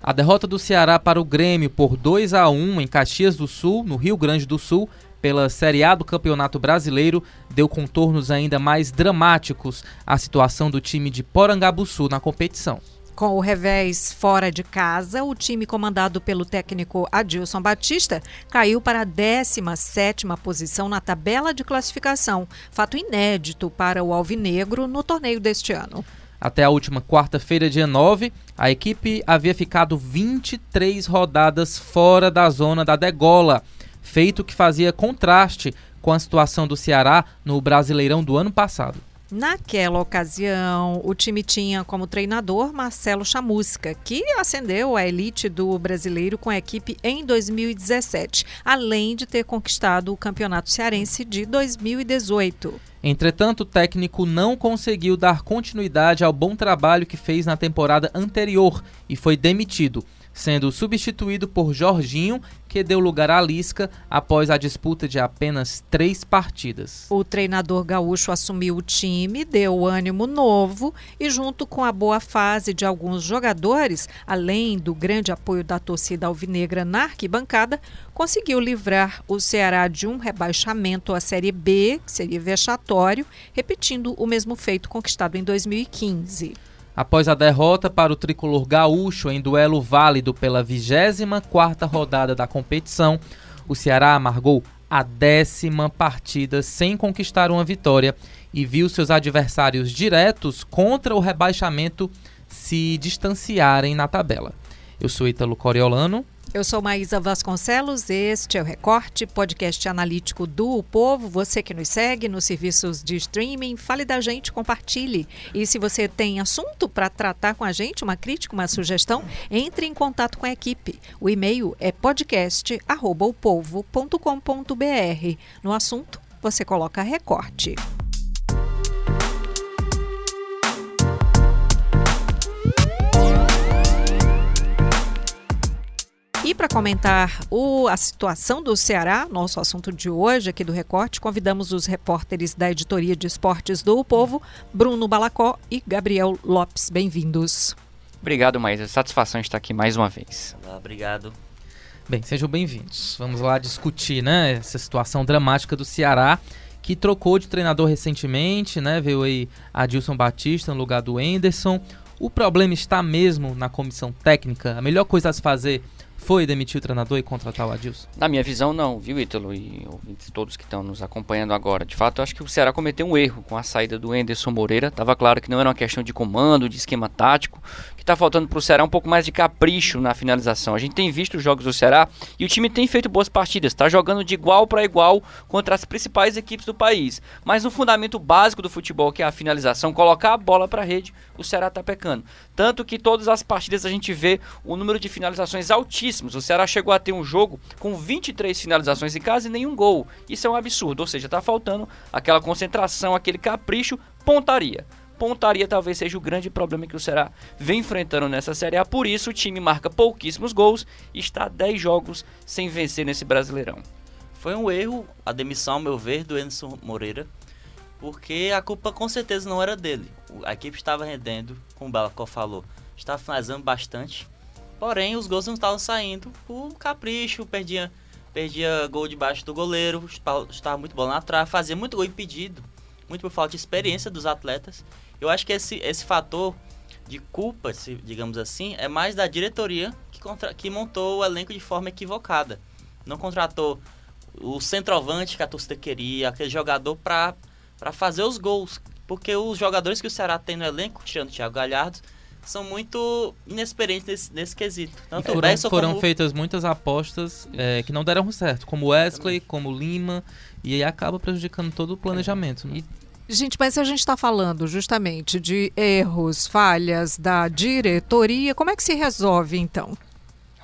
A derrota do Ceará para o Grêmio por 2 a 1 em Caxias do Sul, no Rio Grande do Sul, pela Série A do Campeonato Brasileiro, deu contornos ainda mais dramáticos à situação do time de Porangabuçu na competição. Com o revés fora de casa, o time comandado pelo técnico Adilson Batista caiu para a 17ª posição na tabela de classificação, fato inédito para o Alvinegro no torneio deste ano. Até a última quarta-feira, dia 9, a equipe havia ficado 23 rodadas fora da zona da degola, feito que fazia contraste com a situação do Ceará no Brasileirão do ano passado. Naquela ocasião, o time tinha como treinador Marcelo Chamusca, que ascendeu à elite do brasileiro com a equipe em 2017, além de ter conquistado o Campeonato Cearense de 2018. Entretanto, o técnico não conseguiu dar continuidade ao bom trabalho que fez na temporada anterior e foi demitido sendo substituído por Jorginho, que deu lugar a Lisca após a disputa de apenas três partidas. O treinador gaúcho assumiu o time, deu ânimo novo e, junto com a boa fase de alguns jogadores, além do grande apoio da torcida alvinegra na arquibancada, conseguiu livrar o Ceará de um rebaixamento à Série B, que seria vexatório, repetindo o mesmo feito conquistado em 2015. Após a derrota para o tricolor gaúcho em duelo válido pela 24ª rodada da competição, o Ceará amargou a décima partida sem conquistar uma vitória e viu seus adversários diretos contra o rebaixamento se distanciarem na tabela. Eu sou Ítalo Coriolano eu sou Maísa Vasconcelos, este é o Recorte, podcast analítico do Povo. Você que nos segue nos serviços de streaming, fale da gente, compartilhe. E se você tem assunto para tratar com a gente, uma crítica, uma sugestão, entre em contato com a equipe. O e-mail é podcast@opovo.com.br. No assunto, você coloca Recorte. E para comentar o, a situação do Ceará, nosso assunto de hoje aqui do Recorte, convidamos os repórteres da editoria de esportes do o Povo, Bruno Balacó e Gabriel Lopes. Bem-vindos. Obrigado, Maísa. Satisfação estar aqui mais uma vez. Olá, obrigado. Bem, sejam bem-vindos. Vamos lá discutir né, essa situação dramática do Ceará, que trocou de treinador recentemente, né? Veio aí Adilson Batista no lugar do Enderson. O problema está mesmo na comissão técnica. A melhor coisa a se fazer foi demitir o treinador e contratar o Adilson? Na minha visão, não, viu, Ítalo? E ouvintes todos que estão nos acompanhando agora. De fato, eu acho que o Ceará cometeu um erro com a saída do Enderson Moreira. Tava claro que não era uma questão de comando, de esquema tático. Que tá faltando pro Ceará um pouco mais de capricho na finalização. A gente tem visto os jogos do Ceará e o time tem feito boas partidas. Tá jogando de igual para igual contra as principais equipes do país. Mas no fundamento básico do futebol, que é a finalização, colocar a bola para rede, o Ceará tá pecando. Tanto que todas as partidas a gente vê o número de finalizações altíssimo o Ceará chegou a ter um jogo com 23 finalizações em casa e nenhum gol. Isso é um absurdo, ou seja, está faltando aquela concentração, aquele capricho, pontaria. Pontaria talvez seja o grande problema que o Ceará vem enfrentando nessa Série A. Por isso, o time marca pouquíssimos gols e está 10 jogos sem vencer nesse Brasileirão. Foi um erro a demissão, ao meu ver, do Anderson Moreira, porque a culpa com certeza não era dele. A equipe estava rendendo, como o Balacó falou, estava finalizando bastante Porém, os gols não estavam saindo por capricho, perdia, perdia gol debaixo do goleiro, estava muito bom na trave, fazia muito gol impedido, muito por falta de experiência dos atletas. Eu acho que esse, esse fator de culpa, se, digamos assim, é mais da diretoria que, contra, que montou o elenco de forma equivocada. Não contratou o centroavante que a torcida queria, aquele jogador para fazer os gols. Porque os jogadores que o Ceará tem no elenco, tirando o Thiago Galhardo, são muito inexperientes nesse, nesse quesito. Tanto foram, foram como... feitas muitas apostas é, que não deram certo, como Wesley, como Lima, e aí acaba prejudicando todo o planejamento. Né? Gente, mas se a gente está falando justamente de erros, falhas da diretoria, como é que se resolve então?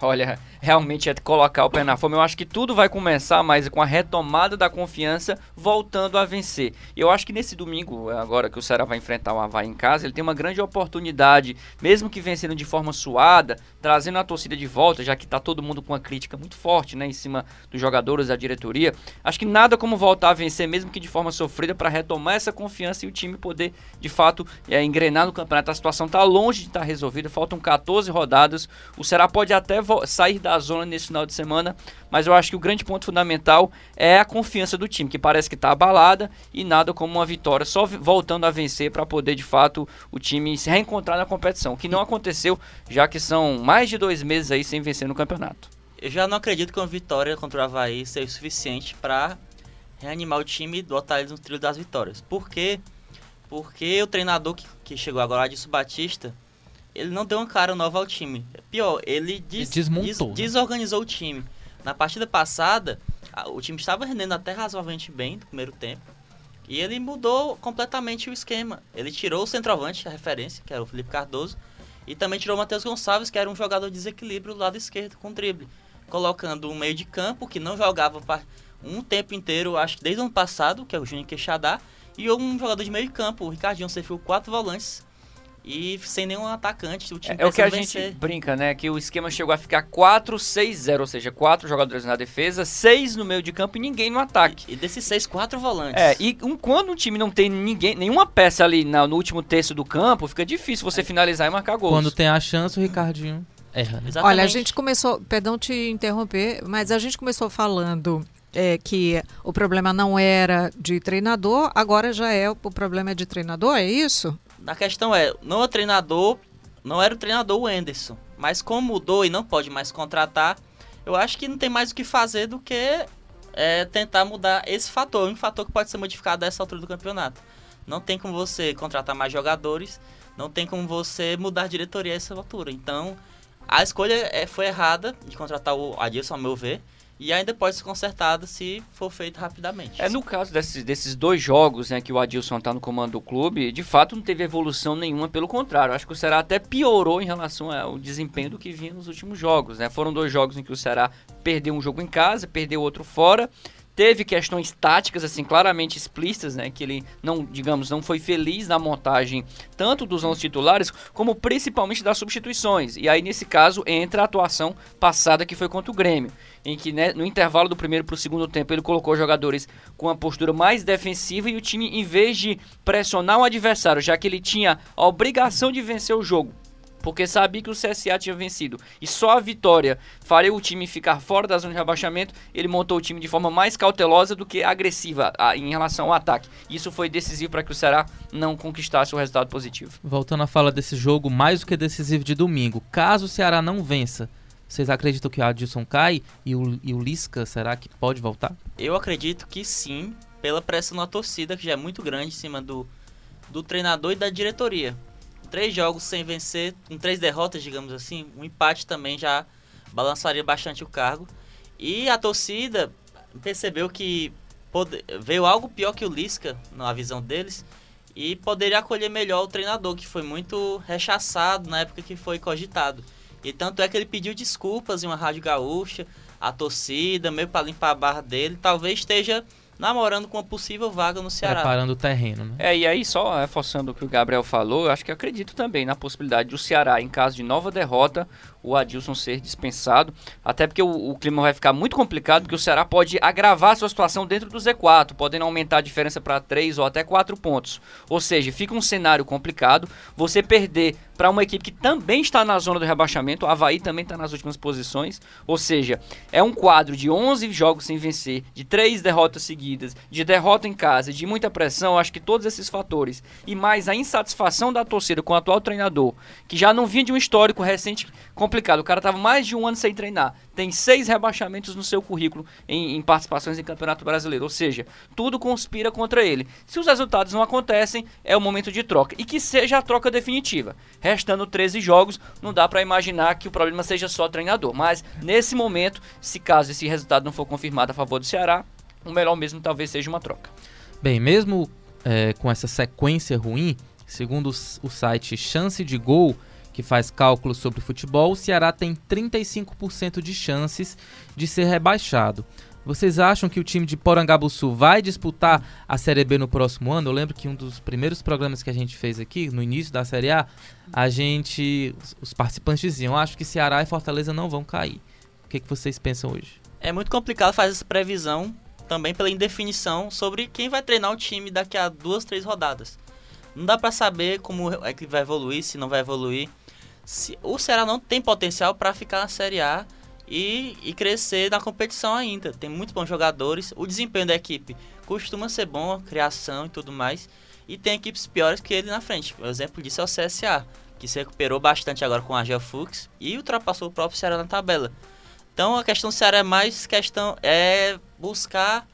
Olha, realmente é colocar o pé na forma. Eu acho que tudo vai começar mais com a retomada da confiança, voltando a vencer. Eu acho que nesse domingo, agora que o Ceará vai enfrentar o Havaí em casa, ele tem uma grande oportunidade, mesmo que vencendo de forma suada, trazendo a torcida de volta, já que está todo mundo com uma crítica muito forte né, em cima dos jogadores, da diretoria. Acho que nada como voltar a vencer, mesmo que de forma sofrida, para retomar essa confiança e o time poder, de fato, é, engrenar no campeonato. A situação está longe de estar tá resolvida, faltam 14 rodadas. O Ceará pode até sair da zona nesse final de semana, mas eu acho que o grande ponto fundamental é a confiança do time, que parece que está abalada e nada como uma vitória, só voltando a vencer para poder de fato o time se reencontrar na competição, que não aconteceu, já que são mais de dois meses aí sem vencer no campeonato. Eu já não acredito que uma vitória contra o Havaí seja o suficiente para reanimar o time e botar eles no trilho das vitórias. Por quê? Porque o treinador que, que chegou agora, Adilson Batista, ele não deu uma cara nova ao time. Pior, ele, des, Desmontou, des, né? desorganizou o time. Na partida passada, o time estava rendendo até razoavelmente bem no primeiro tempo. E ele mudou completamente o esquema. Ele tirou o centroavante, a referência, que era o Felipe Cardoso, e também tirou o Matheus Gonçalves, que era um jogador de desequilíbrio do lado esquerdo com drible. Colocando um meio de campo que não jogava um tempo inteiro, acho que desde o ano passado, que é o Júnior Queixadá, e um jogador de meio campo, o Ricardinho, você viu quatro volantes e sem nenhum atacante. O time é, é o que a vencer. gente brinca, né? Que o esquema chegou a ficar 4-6-0, ou seja, quatro jogadores na defesa, seis no meio de campo e ninguém no ataque. E, e desses seis, quatro volantes. É, e um, quando um time não tem ninguém, nenhuma peça ali na, no último terço do campo, fica difícil você é. finalizar e marcar gols. Quando tem a chance, o Ricardinho erra. Né? Olha, a gente começou, perdão te interromper, mas a gente começou falando é, que o problema não era de treinador, agora já é o problema é de treinador, é isso? A questão é, não é o treinador, não era o treinador o Anderson, mas como mudou e não pode mais contratar, eu acho que não tem mais o que fazer do que é, tentar mudar esse fator, um fator que pode ser modificado a essa altura do campeonato. Não tem como você contratar mais jogadores, não tem como você mudar a diretoria a essa altura. Então, a escolha é, foi errada de contratar o Adilson, ao meu ver. E ainda pode ser consertada se for feito rapidamente. É no caso desses, desses dois jogos né, que o Adilson está no comando do clube, de fato não teve evolução nenhuma, pelo contrário. Acho que o Ceará até piorou em relação ao desempenho do que vinha nos últimos jogos. Né? Foram dois jogos em que o Ceará perdeu um jogo em casa, perdeu outro fora teve questões táticas assim claramente explícitas, né, que ele não, digamos, não foi feliz na montagem tanto dos 11 titulares como principalmente das substituições. E aí nesse caso entra a atuação passada que foi contra o Grêmio, em que né, no intervalo do primeiro para o segundo tempo ele colocou jogadores com uma postura mais defensiva e o time em vez de pressionar o adversário, já que ele tinha a obrigação de vencer o jogo, porque sabia que o CSA tinha vencido e só a vitória faria o time ficar fora da zona de rebaixamento, ele montou o time de forma mais cautelosa do que agressiva a, em relação ao ataque. Isso foi decisivo para que o Ceará não conquistasse o resultado positivo. Voltando a falar desse jogo, mais do que decisivo de domingo, caso o Ceará não vença, vocês acreditam que o Adilson cai e o, e o Lisca será que pode voltar? Eu acredito que sim, pela pressão na torcida, que já é muito grande em cima do, do treinador e da diretoria três jogos sem vencer, com três derrotas, digamos assim, um empate também já balançaria bastante o cargo. E a torcida percebeu que pode, veio algo pior que o Lisca, na visão deles, e poderia acolher melhor o treinador, que foi muito rechaçado na época que foi cogitado. E tanto é que ele pediu desculpas em uma rádio gaúcha, a torcida, meio para limpar a barra dele, talvez esteja namorando com uma possível vaga no Ceará. Preparando o terreno, né? É, e aí só reforçando o que o Gabriel falou, eu acho que acredito também na possibilidade do Ceará, em caso de nova derrota, o Adilson ser dispensado, até porque o, o, clima vai ficar muito complicado, porque o Ceará pode agravar sua situação dentro do Z4, podendo aumentar a diferença para 3 ou até 4 pontos. Ou seja, fica um cenário complicado, você perder para uma equipe que também está na zona do rebaixamento, o Havaí também está nas últimas posições, ou seja, é um quadro de 11 jogos sem vencer, de 3 derrotas seguidas, de derrota em casa, de muita pressão, acho que todos esses fatores, e mais a insatisfação da torcida com o atual treinador, que já não vinha de um histórico recente complicado. O cara tava mais de um ano sem treinar. Tem seis rebaixamentos no seu currículo em, em, participações em Campeonato Brasileiro. Ou seja, tudo conspira contra ele. Se os resultados não acontecem, é o momento de troca. E que seja a troca definitiva. Restando 13 jogos, não dá para imaginar que o problema seja só treinador. Mas nesse momento, se caso esse resultado não for confirmado a favor do Ceará, o melhor mesmo talvez seja uma troca. Bem, mesmo é, com essa sequência ruim, segundo o site Chance de Gol que faz cálculos sobre futebol, o Ceará tem 35% de chances de ser rebaixado. Vocês acham que o time de Porangabuçu vai disputar a Série B no próximo ano? Eu lembro que um dos primeiros programas que a gente fez aqui, no início da Série A, a gente, os participantes diziam, acho que Ceará e Fortaleza não vão cair. O que, que vocês pensam hoje? É muito complicado fazer essa previsão, também pela indefinição sobre quem vai treinar o time daqui a duas, três rodadas. Não dá para saber como é que vai evoluir, se não vai evoluir. Se, o Ceará não tem potencial para ficar na Série A e, e crescer na competição ainda. Tem muitos bons jogadores. O desempenho da equipe costuma ser bom, criação e tudo mais. E tem equipes piores que ele na frente. O exemplo disso é o CSA, que se recuperou bastante agora com a Gel Fux e ultrapassou o próprio Ceará na tabela. Então a questão do Ceará é mais questão é buscar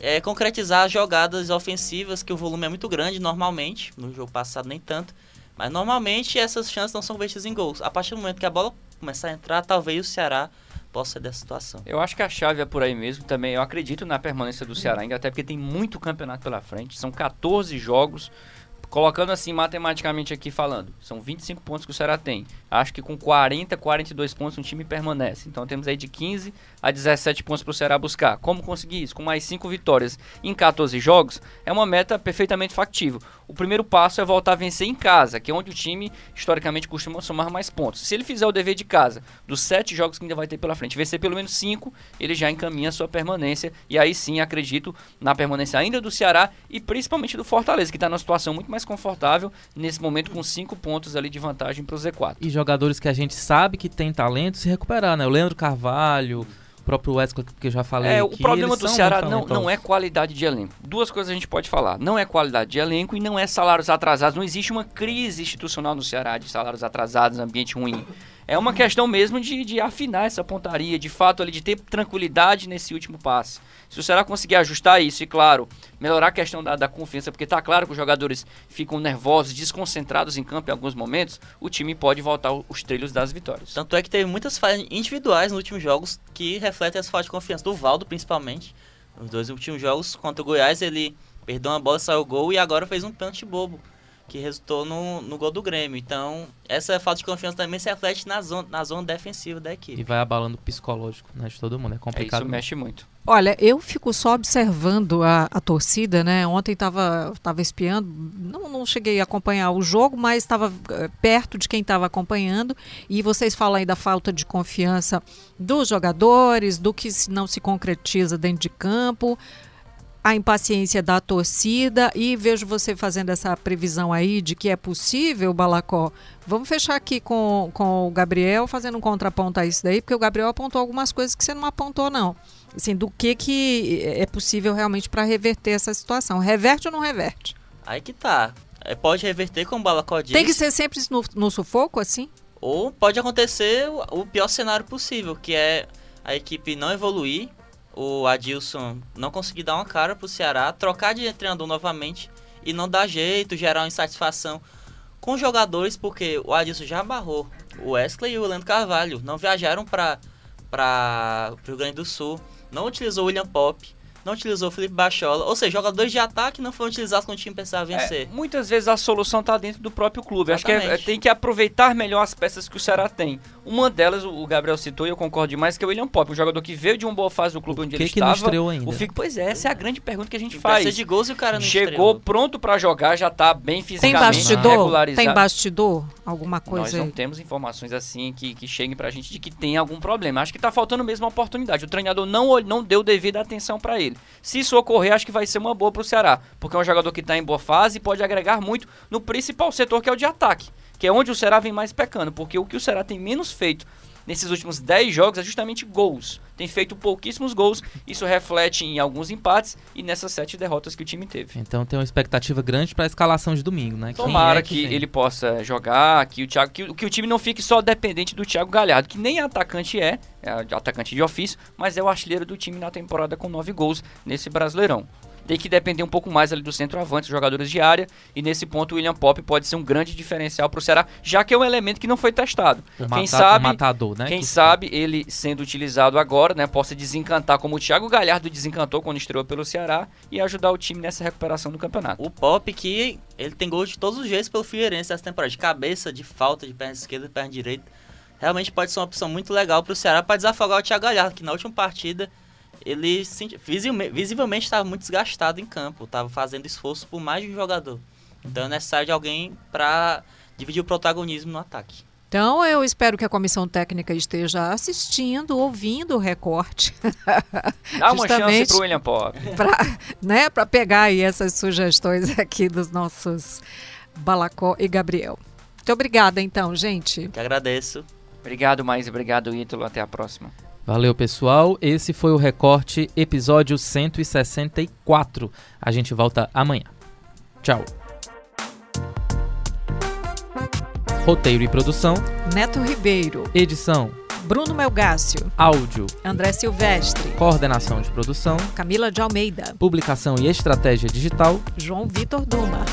é, concretizar as jogadas ofensivas, que o volume é muito grande normalmente, no jogo passado nem tanto. Mas normalmente essas chances não são convertidas em gols. A partir do momento que a bola começar a entrar, talvez o Ceará possa ser dessa situação. Eu acho que a chave é por aí mesmo também. Eu acredito na permanência do Ceará ainda, até porque tem muito campeonato pela frente. São 14 jogos. Colocando assim matematicamente aqui falando, são 25 pontos que o Ceará tem. Acho que com 40, 42 pontos um time permanece. Então temos aí de 15 a 17 pontos para o Ceará buscar. Como conseguir isso? Com mais 5 vitórias em 14 jogos, é uma meta perfeitamente factível. O primeiro passo é voltar a vencer em casa, que é onde o time historicamente costuma somar mais pontos. Se ele fizer o dever de casa dos 7 jogos que ainda vai ter pela frente, vencer pelo menos 5, ele já encaminha a sua permanência. E aí sim acredito na permanência ainda do Ceará e principalmente do Fortaleza, que está numa situação muito mais confortável nesse momento com 5 pontos ali de vantagem para o Z4. Jogadores que a gente sabe que tem talento se recuperar, né? O Leandro Carvalho, o próprio Wesley, que eu já falei. É, aqui, o problema do Ceará não, não é qualidade de elenco. Duas coisas a gente pode falar. Não é qualidade de elenco e não é salários atrasados. Não existe uma crise institucional no Ceará de salários atrasados, ambiente ruim. É uma questão mesmo de, de afinar essa pontaria, de fato ali, de ter tranquilidade nesse último passe. Se o Ceará conseguir ajustar isso e, claro, melhorar a questão da, da confiança, porque tá claro que os jogadores ficam nervosos, desconcentrados em campo em alguns momentos, o time pode voltar os trilhos das vitórias. Tanto é que teve muitas falhas individuais nos últimos jogos que refletem essa falta de confiança do Valdo, principalmente. Nos dois últimos jogos contra o Goiás, ele perdeu uma bola, saiu o gol e agora fez um pênalti bobo, que resultou no, no gol do Grêmio. Então, essa falta de confiança também se reflete na zona, na zona defensiva da E equipe. vai abalando o psicológico né, de todo mundo. É É, complicado. isso mesmo. mexe muito. Olha, eu fico só observando a, a torcida, né? Ontem estava tava espiando, não, não cheguei a acompanhar o jogo, mas estava eh, perto de quem estava acompanhando. E vocês falam aí da falta de confiança dos jogadores, do que se- não se concretiza dentro de campo, a impaciência da torcida. E vejo você fazendo essa previsão aí de que é possível, Balacó. Vamos fechar aqui com, com o Gabriel, fazendo um contraponto a isso daí, porque o Gabriel apontou algumas coisas que você não apontou, não assim, do que, que é possível realmente para reverter essa situação. Reverte ou não reverte? Aí que tá. É, pode reverter, como o Balacó disse, Tem que ser sempre no, no sufoco, assim? ou pode acontecer o, o pior cenário possível, que é a equipe não evoluir, o Adilson não conseguir dar uma cara pro Ceará, trocar de treinador novamente e não dar jeito, gerar uma insatisfação com os jogadores, porque o Adilson já barrou o Wesley e o Leandro Carvalho, não viajaram para para o Rio Grande do Sul, não utilizou o William Pop, não utilizou o Felipe Bachola, ou seja, jogadores de ataque não foram utilizados quando o time precisava vencer. É, muitas vezes a solução está dentro do próprio clube. Acho que é- Exatamente. tem que aproveitar melhor as peças que o Ceará tem. Uma delas, o o Gabriel citou e eu concordo demais, que é o William Pop, um jogador que veio de uma boa fase do clube onde que ele que não estava. estreou ainda? O Fico, pois é, essa é a grande pergunta que a gente faz. de gols e o cara não Chegou estreou. pronto para jogar, já tá bem Tem fisicamente bastidor? regularizado. Tem bastidor? Alguma Nós coisa não aí? temos informações assim que, que cheguem pra gente de que tem algum problema. Acho que tá faltando mesmo uma oportunidade. O treinador não, não deu devida atenção pra ele. Se isso ocorrer, acho que vai ser uma boa pro Ceará. Porque é um jogador que tá em boa fase e pode agregar muito no principal setor que é o de ataque. Que é onde o Ceará vem mais pecando. Porque o que o Ceará tem menos feito nesses últimos 10 jogos é justamente gols. Tem feito pouquíssimos gols. Isso reflete em alguns empates e nessas sete derrotas que o time teve. Então tem uma expectativa grande para a escalação de domingo, né? Tomara é que, vem? ele possa jogar, que o, Thiago, que, que o time não fique só dependente do Thiago Galhardo, que nem atacante é, é atacante de ofício, mas é o artilheiro do time na temporada com nove gols nesse Brasileirão. Ter que depender um pouco mais ali do centroavante, jogadores de área, e nesse ponto o William Pop pode ser um grande diferencial para o Ceará, já que é um elemento que não foi testado. O quem mata- sabe, o matador, né? quem Que- sabe ele sendo utilizado agora, né, possa desencantar como o Thiago Galhardo desencantou quando estreou pelo Ceará e ajudar o time nessa recuperação do campeonato. O Pop que ele tem gol de todos os jeitos pelo Figueirense essa temporada, de cabeça, de falta, de perna esquerda, de perna direita. Realmente pode ser uma opção muito legal pro Ceará para desafogar o Thiago Galhardo, que na última partida ele visivelmente estava muito desgastado em campo, estava fazendo esforço por mais de um jogador. Então é necessário de alguém para dividir o protagonismo no ataque. Então, eu espero que a comissão técnica esteja assistindo, ouvindo o recorte, Dá uma chance Justamente- pro William Pop. para né, pra pegar aí essas sugestões aqui dos nossos Balacó e Gabriel. Muito obrigada, então, gente. Que agradeço. Obrigado, mais obrigado, Ítalo. Até a próxima. Valeu, pessoal. Esse foi o Recorte, episódio 164. A gente volta amanhã. Tchau. Roteiro e produção, Neto Ribeiro, edição, Bruno Melgácio, áudio, André Silvestre, coordenação de produção, Camila de Almeida, publicação e estratégia digital, João Vitor Duma.